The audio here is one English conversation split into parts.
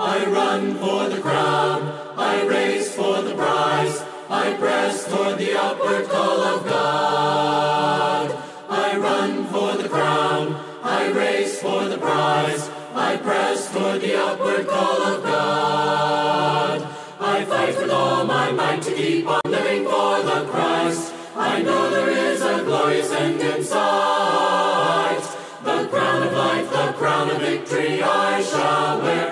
I run for the crown, I race for the prize, I press toward the upward call of God. I run for the crown, I race for the prize, I press toward the upward call of God. I fight with all my might to keep on living for the Christ. I know there is a glorious end in sight. The crown of life, the crown of victory I shall wear.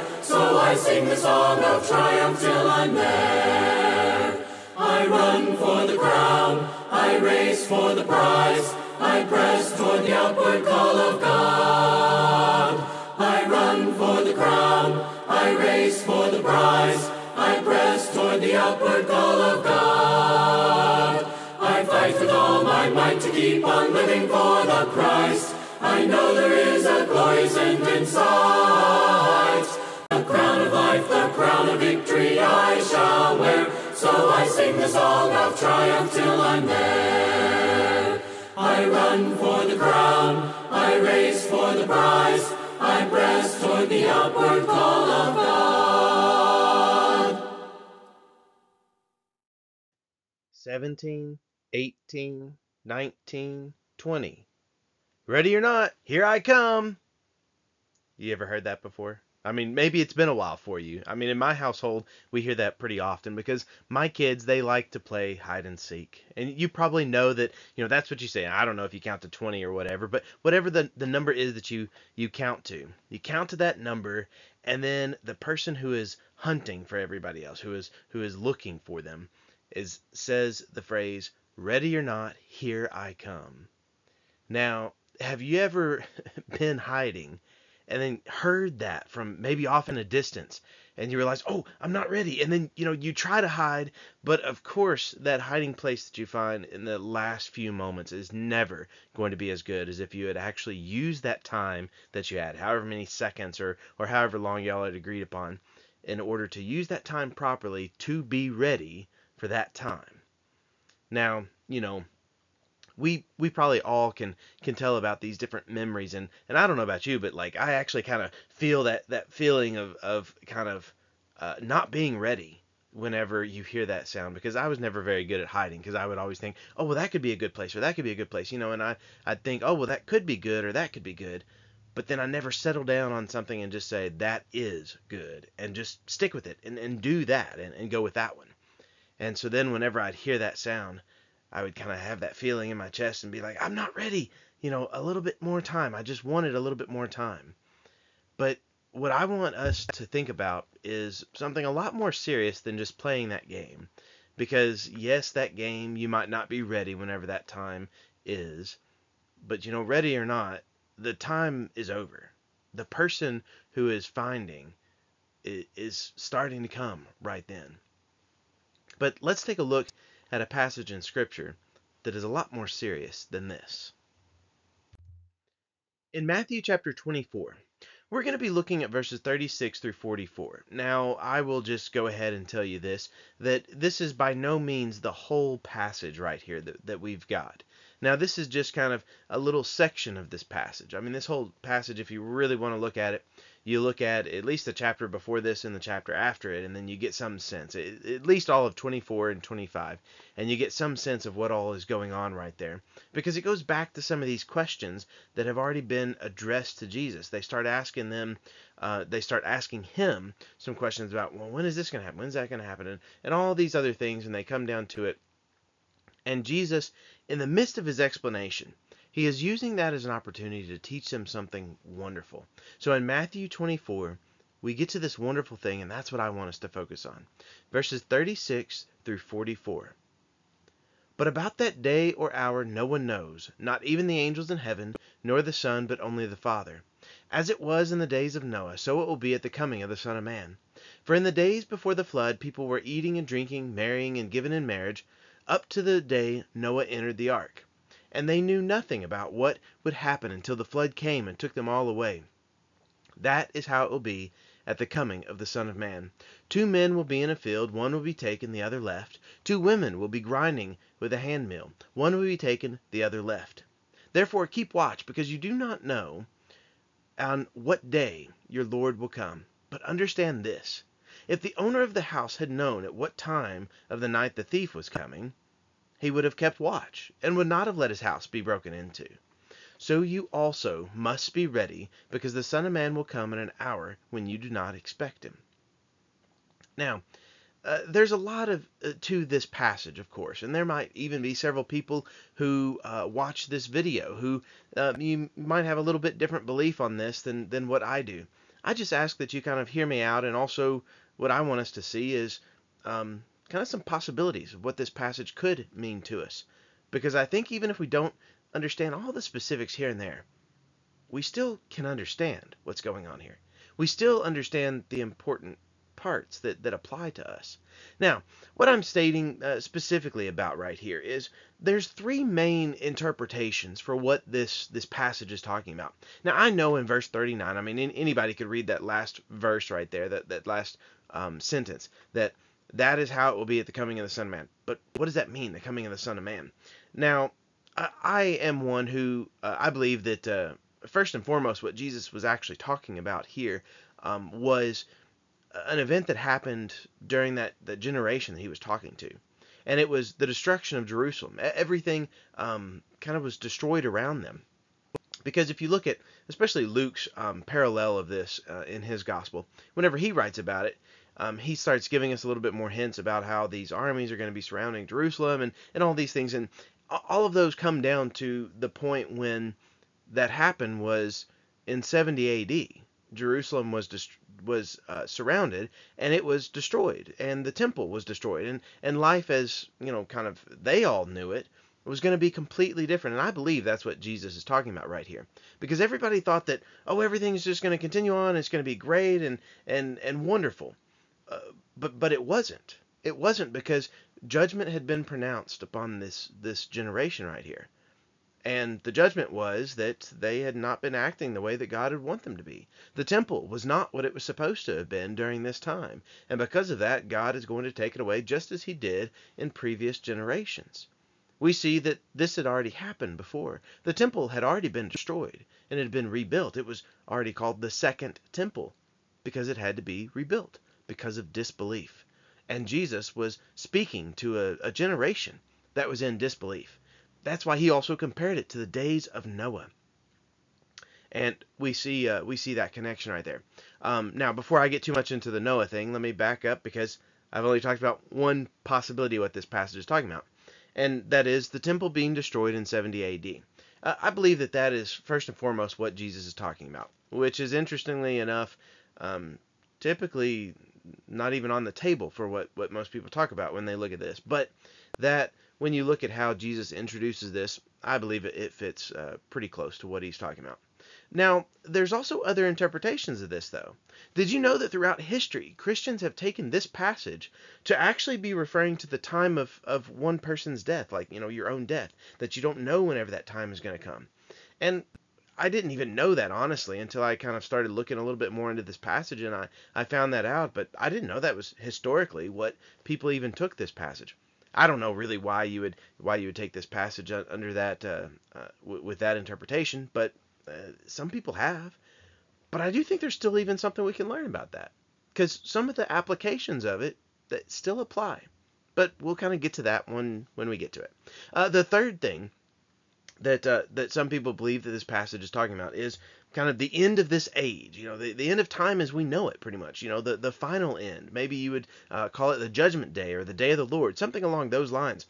I sing the song of triumph till I'm there. I run for the crown, I race for the prize, I press toward the upward call of God. I run for the crown, I race for the prize, I press toward the upward call of God. I fight with all my might to keep on living for the Christ. I know there is a glorious end in sight. Life, the crown of victory I shall wear. So I sing the song of triumph till I'm there. I run for the crown, I race for the prize, I press toward the upward call of God. 17, 18, 19, 20. Ready or not, here I come. You ever heard that before? I mean, maybe it's been a while for you. I mean, in my household, we hear that pretty often because my kids, they like to play hide and seek. And you probably know that, you know, that's what you say. I don't know if you count to 20 or whatever, but whatever the, the number is that you, you count to, you count to that number, and then the person who is hunting for everybody else, who is, who is looking for them, is says the phrase, ready or not, here I come. Now, have you ever been hiding and then heard that from maybe off in a distance and you realize, oh, I'm not ready. And then, you know, you try to hide, but of course, that hiding place that you find in the last few moments is never going to be as good as if you had actually used that time that you had, however many seconds or, or however long y'all had agreed upon, in order to use that time properly to be ready for that time. Now, you know, we we probably all can can tell about these different memories and and I don't know about you but like I actually kind of feel that that feeling of of kind of uh, not being ready whenever you hear that sound because I was never very good at hiding because I would always think oh well that could be a good place or that could be a good place you know and I I'd think oh well that could be good or that could be good but then I never settle down on something and just say that is good and just stick with it and, and do that and, and go with that one. And so then whenever I'd hear that sound I would kind of have that feeling in my chest and be like, I'm not ready. You know, a little bit more time. I just wanted a little bit more time. But what I want us to think about is something a lot more serious than just playing that game. Because, yes, that game, you might not be ready whenever that time is. But, you know, ready or not, the time is over. The person who is finding is starting to come right then. But let's take a look at a passage in Scripture that is a lot more serious than this. In Matthew chapter 24, we're going to be looking at verses 36 through 44. Now, I will just go ahead and tell you this that this is by no means the whole passage right here that, that we've got. Now, this is just kind of a little section of this passage. I mean, this whole passage, if you really want to look at it, you look at at least the chapter before this and the chapter after it, and then you get some sense, at least all of 24 and 25, and you get some sense of what all is going on right there. Because it goes back to some of these questions that have already been addressed to Jesus. They start asking them, uh, they start asking him some questions about, well, when is this going to happen? When's that going to happen? And, and all these other things, and they come down to it. And Jesus, in the midst of his explanation, he is using that as an opportunity to teach them something wonderful. So in Matthew 24, we get to this wonderful thing, and that's what I want us to focus on. Verses 36 through 44. But about that day or hour no one knows, not even the angels in heaven, nor the Son, but only the Father. As it was in the days of Noah, so it will be at the coming of the Son of Man. For in the days before the flood, people were eating and drinking, marrying and given in marriage, up to the day Noah entered the ark and they knew nothing about what would happen until the flood came and took them all away. That is how it will be at the coming of the Son of Man. Two men will be in a field, one will be taken, the other left. Two women will be grinding with a handmill, one will be taken, the other left. Therefore keep watch, because you do not know on what day your Lord will come. But understand this if the owner of the house had known at what time of the night the thief was coming, he would have kept watch, and would not have let his house be broken into. So you also must be ready, because the Son of Man will come in an hour when you do not expect him. Now, uh, there's a lot of uh, to this passage, of course, and there might even be several people who uh, watch this video who um, you might have a little bit different belief on this than than what I do. I just ask that you kind of hear me out, and also what I want us to see is um, kind of some possibilities of what this passage could mean to us, because I think even if we don't understand all the specifics here and there, we still can understand what's going on here. We still understand the important parts that, that apply to us. Now, what I'm stating uh, specifically about right here is there's three main interpretations for what this this passage is talking about. Now, I know in verse 39, I mean anybody could read that last verse right there, that that last um, sentence, that that is how it will be at the coming of the Son of Man. But what does that mean, the coming of the Son of Man? Now, I, I am one who uh, I believe that uh, first and foremost, what Jesus was actually talking about here um, was an event that happened during that, that generation that he was talking to. And it was the destruction of Jerusalem. Everything um, kind of was destroyed around them. Because if you look at, especially Luke's um, parallel of this uh, in his gospel, whenever he writes about it, um, he starts giving us a little bit more hints about how these armies are going to be surrounding Jerusalem and, and all these things. And all of those come down to the point when that happened was in 70 AD. Jerusalem was dest- was uh, surrounded and it was destroyed, and the temple was destroyed, and and life as you know, kind of they all knew it was going to be completely different. And I believe that's what Jesus is talking about right here, because everybody thought that oh, everything's just going to continue on, it's going to be great and and and wonderful, uh, but but it wasn't. It wasn't because judgment had been pronounced upon this this generation right here. And the judgment was that they had not been acting the way that God would want them to be. The temple was not what it was supposed to have been during this time. And because of that, God is going to take it away just as he did in previous generations. We see that this had already happened before. The temple had already been destroyed and it had been rebuilt. It was already called the second temple because it had to be rebuilt because of disbelief. And Jesus was speaking to a, a generation that was in disbelief. That's why he also compared it to the days of Noah. And we see uh, we see that connection right there. Um, now, before I get too much into the Noah thing, let me back up because I've only talked about one possibility what this passage is talking about, and that is the temple being destroyed in 70 AD. Uh, I believe that that is first and foremost what Jesus is talking about, which is interestingly enough, um, typically not even on the table for what, what most people talk about when they look at this. But that when you look at how Jesus introduces this, I believe it it fits uh, pretty close to what he's talking about. Now, there's also other interpretations of this, though. Did you know that throughout history, Christians have taken this passage to actually be referring to the time of, of one person's death, like, you know, your own death, that you don't know whenever that time is going to come? And I didn't even know that, honestly, until I kind of started looking a little bit more into this passage, and I, I found that out, but I didn't know that was historically what people even took this passage. I don't know really why you would why you would take this passage under that uh, uh, w- with that interpretation, but uh, some people have. But I do think there's still even something we can learn about that because some of the applications of it that still apply. But we'll kind of get to that one when we get to it. Uh, the third thing that uh, that some people believe that this passage is talking about is kind of the end of this age, you know, the, the end of time as we know it, pretty much, you know, the, the final end. Maybe you would uh, call it the judgment day or the day of the Lord, something along those lines.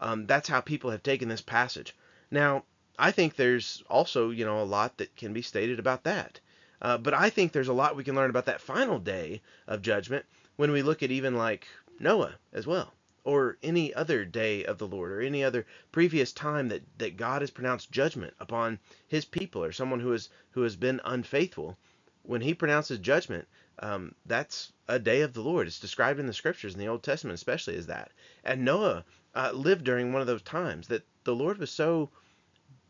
Um, that's how people have taken this passage. Now, I think there's also, you know, a lot that can be stated about that. Uh, but I think there's a lot we can learn about that final day of judgment when we look at even like Noah as well or any other day of the Lord, or any other previous time that, that God has pronounced judgment upon his people or someone who has who has been unfaithful, when he pronounces judgment, um, that's a day of the Lord. It's described in the scriptures in the Old Testament, especially as that. And Noah uh, lived during one of those times that the Lord was so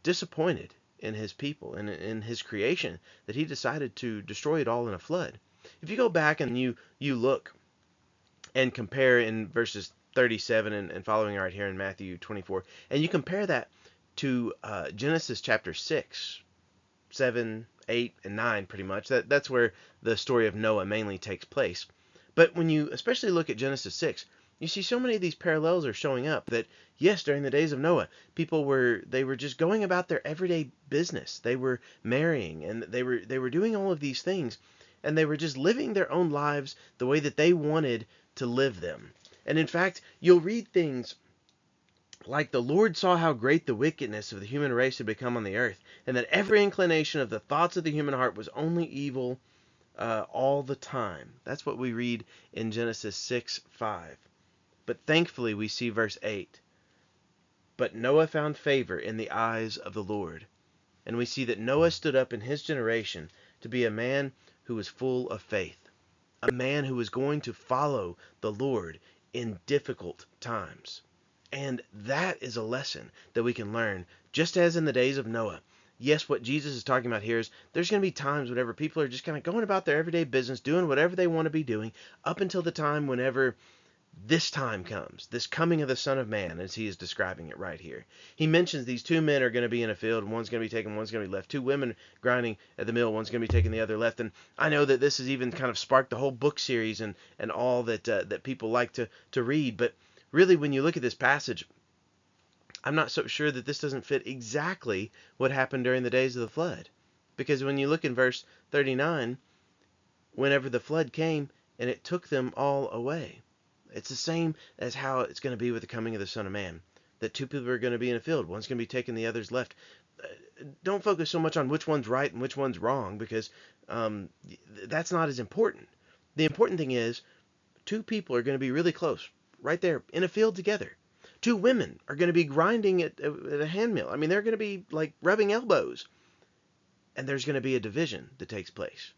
disappointed in his people and in his creation that he decided to destroy it all in a flood. If you go back and you you look and compare in verses 37 and, and following right here in Matthew 24, and you compare that to uh, Genesis chapter 6, 7, 8 and 9 pretty much. That that's where the story of Noah mainly takes place. But when you especially look at Genesis 6, you see so many of these parallels are showing up that yes, during the days of Noah, people were they were just going about their everyday business. They were marrying and they were they were doing all of these things and they were just living their own lives the way that they wanted to live them. And in fact, you'll read things like the Lord saw how great the wickedness of the human race had become on the earth, and that every inclination of the thoughts of the human heart was only evil uh, all the time. That's what we read in Genesis 6 5. But thankfully, we see verse 8. But Noah found favor in the eyes of the Lord. And we see that Noah stood up in his generation to be a man who was full of faith, a man who is going to follow the Lord in difficult times. And that is a lesson that we can learn, just as in the days of Noah. Yes, what Jesus is talking about here is there's going to be times whenever people are just kind of going about their everyday business, doing whatever they want to be doing, up until the time whenever this time comes, this coming of the Son of Man, as he is describing it right here. He mentions these two men are going to be in a field, one's going to be taken, one's going to be left. Two women grinding at the mill, one's going to be taken, the other left. And I know that this has even kind of sparked the whole book series and, and all that uh, that people like to, to read. But really, when you look at this passage, I'm not so sure that this doesn't fit exactly what happened during the days of the flood. Because when you look in verse 39, whenever the flood came, and it took them all away. It's the same as how it's going to be with the coming of the Son of Man. That two people are going to be in a field, one's going to be taken, the other's left. Uh, don't focus so much on which one's right and which one's wrong because um, that's not as important. The important thing is two people are going to be really close, right there in a field together. Two women are going to be grinding at, at a hand mill. I mean, they're going to be like rubbing elbows. And there's going to be a division that takes place.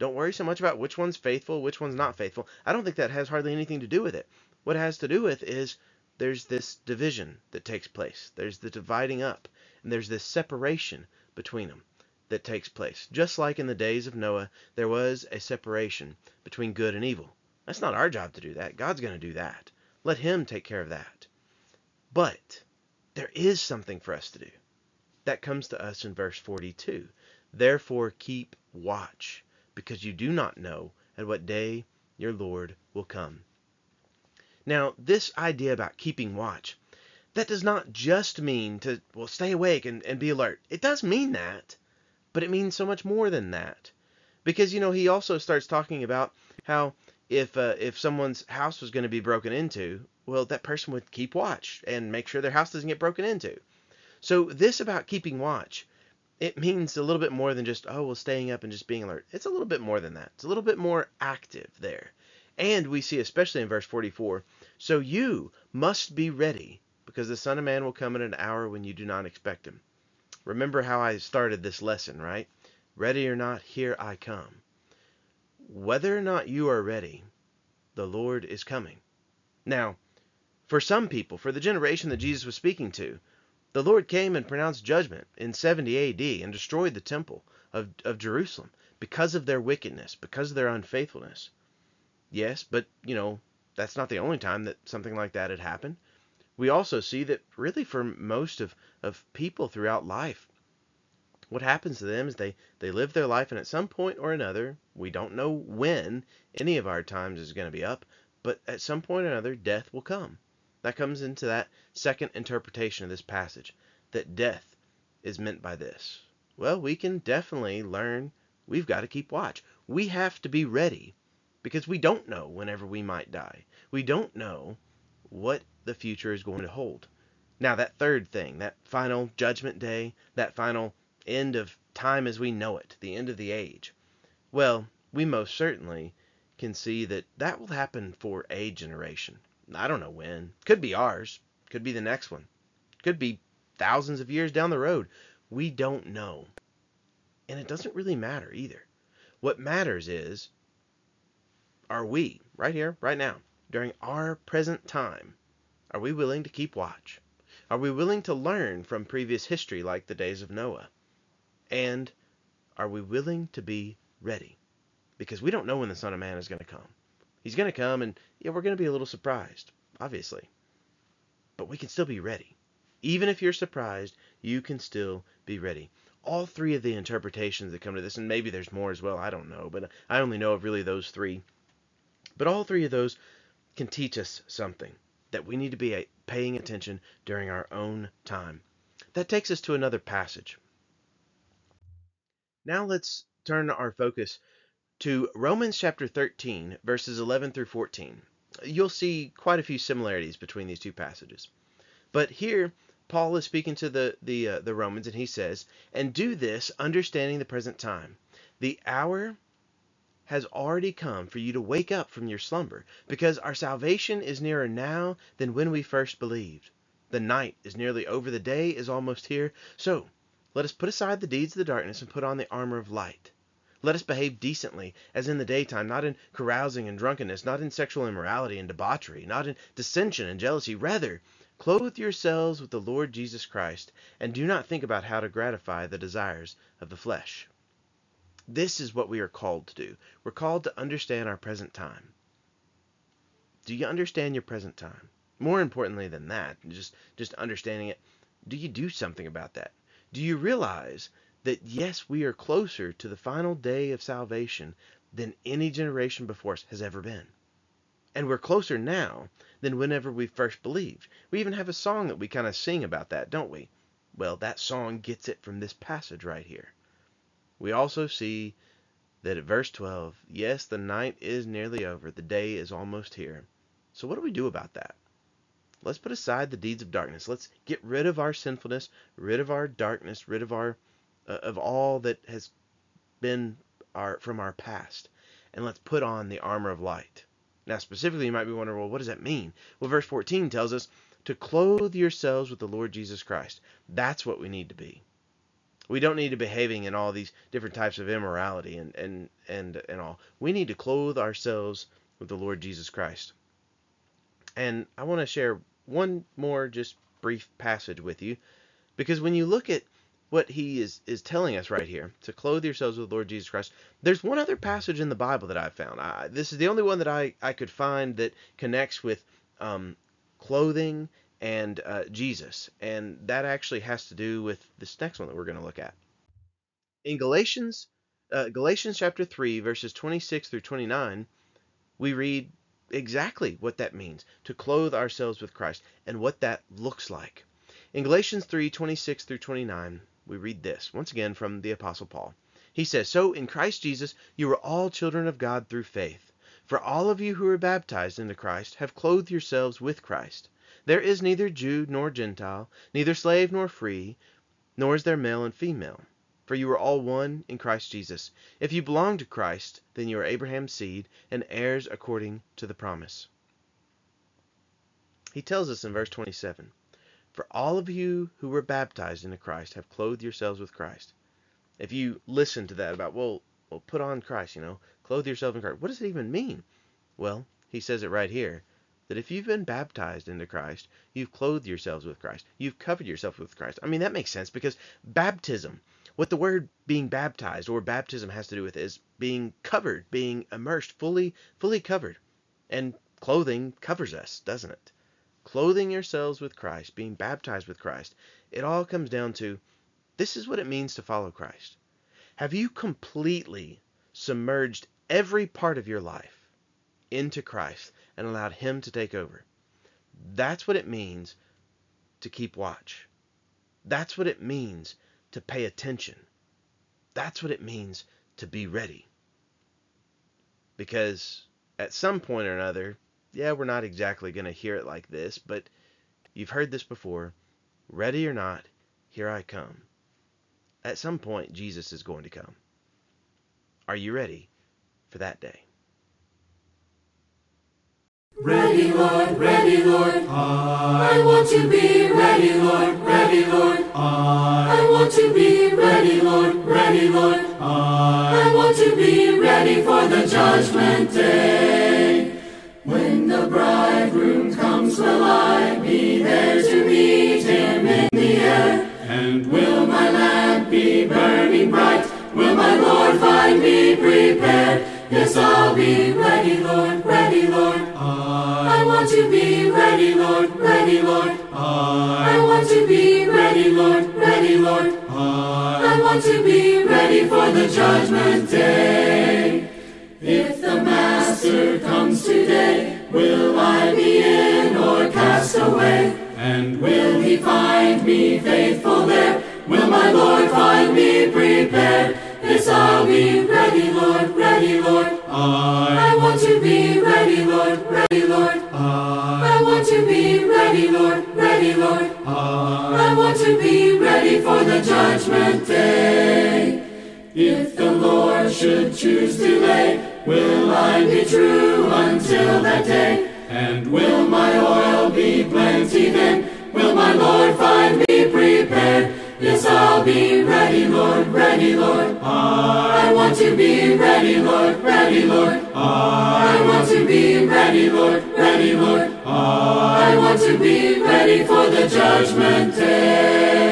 Don't worry so much about which one's faithful, which one's not faithful. I don't think that has hardly anything to do with it. What it has to do with is there's this division that takes place. There's the dividing up, and there's this separation between them that takes place. Just like in the days of Noah, there was a separation between good and evil. That's not our job to do that. God's going to do that. Let Him take care of that. But there is something for us to do. That comes to us in verse 42. Therefore keep watch because you do not know at what day your Lord will come. Now, this idea about keeping watch, that does not just mean to, well, stay awake and, and be alert. It does mean that, but it means so much more than that. Because, you know, he also starts talking about how if uh, if someone's house was going to be broken into, well, that person would keep watch and make sure their house doesn't get broken into. So this about keeping watch it means a little bit more than just, oh, well, staying up and just being alert. It's a little bit more than that. It's a little bit more active there. And we see, especially in verse 44, so you must be ready, because the Son of Man will come in an hour when you do not expect him. Remember how I started this lesson, right? Ready or not, here I come. Whether or not you are ready, the Lord is coming. Now, for some people, for the generation that Jesus was speaking to, the Lord came and pronounced judgment in 70 AD and destroyed the temple of, of Jerusalem because of their wickedness, because of their unfaithfulness. Yes, but, you know, that's not the only time that something like that had happened. We also see that really for most of, of people throughout life, what happens to them is they, they live their life, and at some point or another, we don't know when any of our times is going to be up, but at some point or another, death will come. That comes into that second interpretation of this passage that death is meant by this. Well, we can definitely learn we've got to keep watch. We have to be ready because we don't know whenever we might die. We don't know what the future is going to hold. Now, that third thing, that final judgment day, that final end of time as we know it, the end of the age, well, we most certainly can see that that will happen for a generation. I don't know when. Could be ours. Could be the next one. Could be thousands of years down the road. We don't know. And it doesn't really matter either. What matters is are we, right here, right now, during our present time, are we willing to keep watch? Are we willing to learn from previous history like the days of Noah? And are we willing to be ready? Because we don't know when the Son of Man is going to come. He's going to come, and yeah, we're going to be a little surprised, obviously. But we can still be ready. Even if you're surprised, you can still be ready. all three of the interpretations that come to this, and maybe there's more as well, I don't know, but I only know of really those three. But all three of those can teach us something that we need to be uh, paying attention during our own time. That takes us to another passage. Now let's turn our focus to Romans chapter 13, verses 11 through 14. You'll see quite a few similarities between these two passages. But here, Paul is speaking to the the uh, the Romans, and he says, "And do this, understanding the present time. The hour has already come for you to wake up from your slumber, because our salvation is nearer now than when we first believed. The night is nearly over, the day is almost here. So let us put aside the deeds of the darkness and put on the armor of light. Let us behave decently, as in the daytime, not in carousing and drunkenness, not in sexual immorality and debauchery, not in dissension and jealousy. Rather, clothe yourselves with the Lord Jesus Christ, and do not think about how to gratify the desires of the flesh. This is what we are called to do. We're called to understand our present time. Do you understand your present time? More importantly than that, just just understanding it, do you do something about that? Do you realize that yes, we are closer to the final day of salvation than any generation before us has ever been? And we're closer now than whenever we first believed. We even have a song that we kind of sing about that, don't we? Well, that song gets it from this passage right here. We also see that at verse 12, yes, the night is nearly over, the day is almost here. So, what do we do about that? Let's put aside the deeds of darkness. Let's get rid of our sinfulness, rid of our darkness, rid of our Uh, of all that has been our from our past, and let's put on the armor of light. Now, specifically, you might be wondering, well, what does that mean? Well, verse 14 tells us to clothe yourselves with the Lord Jesus Christ. That's what we need to be. We don't need to be behaving in all these different types of immorality and, and, and, and all. We need to clothe ourselves with the Lord Jesus Christ. And I want to share one more just brief passage with you because when you look at what he is, is telling us right here to clothe yourselves with the Lord Jesus Christ. There's one other passage in the Bible that I've found. I, this is the only one that I, I could find that connects with um, clothing and uh, Jesus. And that actually has to do with this next one that we're going to look at. In Galatians, uh, Galatians chapter 3, verses 26 through 29, we read exactly what that means to clothe ourselves with Christ and what that looks like. In Galatians 3, 26 through 29, we read this, once again from the Apostle Paul. He says, So in Christ Jesus you are all children of God through faith. For all of you who are baptized into Christ have clothed yourselves with Christ. There is neither Jew nor Gentile, neither slave nor free, nor is there male and female. For you are all one in Christ Jesus. If you belong to Christ, then you are Abraham's seed and heirs according to the promise. He tells us in verse 27 For all of you who were baptized into Christ have clothed yourselves with Christ. If you listen to that about, well, well, put on Christ, you know, clothe yourself in Christ, what does it even mean? Well, he says it right here that if you've been baptized into Christ, you've clothed yourselves with Christ. You've covered yourself with Christ. I mean, that makes sense because baptism, what the word being baptized or baptism has to do with is being covered, being immersed, fully, fully covered. And clothing covers us, doesn't it? Clothing yourselves with Christ, being baptized with Christ. It all comes down to this is what it means to follow Christ. Have you completely submerged every part of your life into Christ? and allowed Him to take over. That's what it means to keep watch. That's what it means to pay attention. That's what it means to be ready. Because at some point or another, yeah, we're not exactly going to hear it like this, but you've heard this before. Ready or not, here I come. At some point, Jesus is going to come. Are you ready for that day? Ready, Lord, ready, Lord. I, want to be ready, Lord, ready, Lord. I, want to be ready, Lord, ready, Lord. I want to be ready for the judgment day. Will I be there to meet him in the air? And will my lamp be burning bright? Will my Lord find me prepared? Yes, I'll be ready, Lord, ready, Lord. I want to be ready, Lord, ready, Lord. I want to be ready, Lord, ready, Lord. I want to be ready for the judgment day. If the Master comes today, will I be in or cast away? And will he find me faithful there? Will my Lord find me prepared? Yes, I'll be ready, Lord, ready, Lord. I, want to be ready, Lord, ready, Lord. I, want to be ready, Lord, ready, Lord. I want to be ready for the judgment day. If the Lord should choose delay, will I be true until that day? And will my oil be plenty then? Will my Lord find me prepared? Yes, I'll be ready, Lord, ready, Lord. I want to be ready, Lord, ready, Lord. I want to be ready, Lord, ready, Lord. I want to be ready for the judgment day.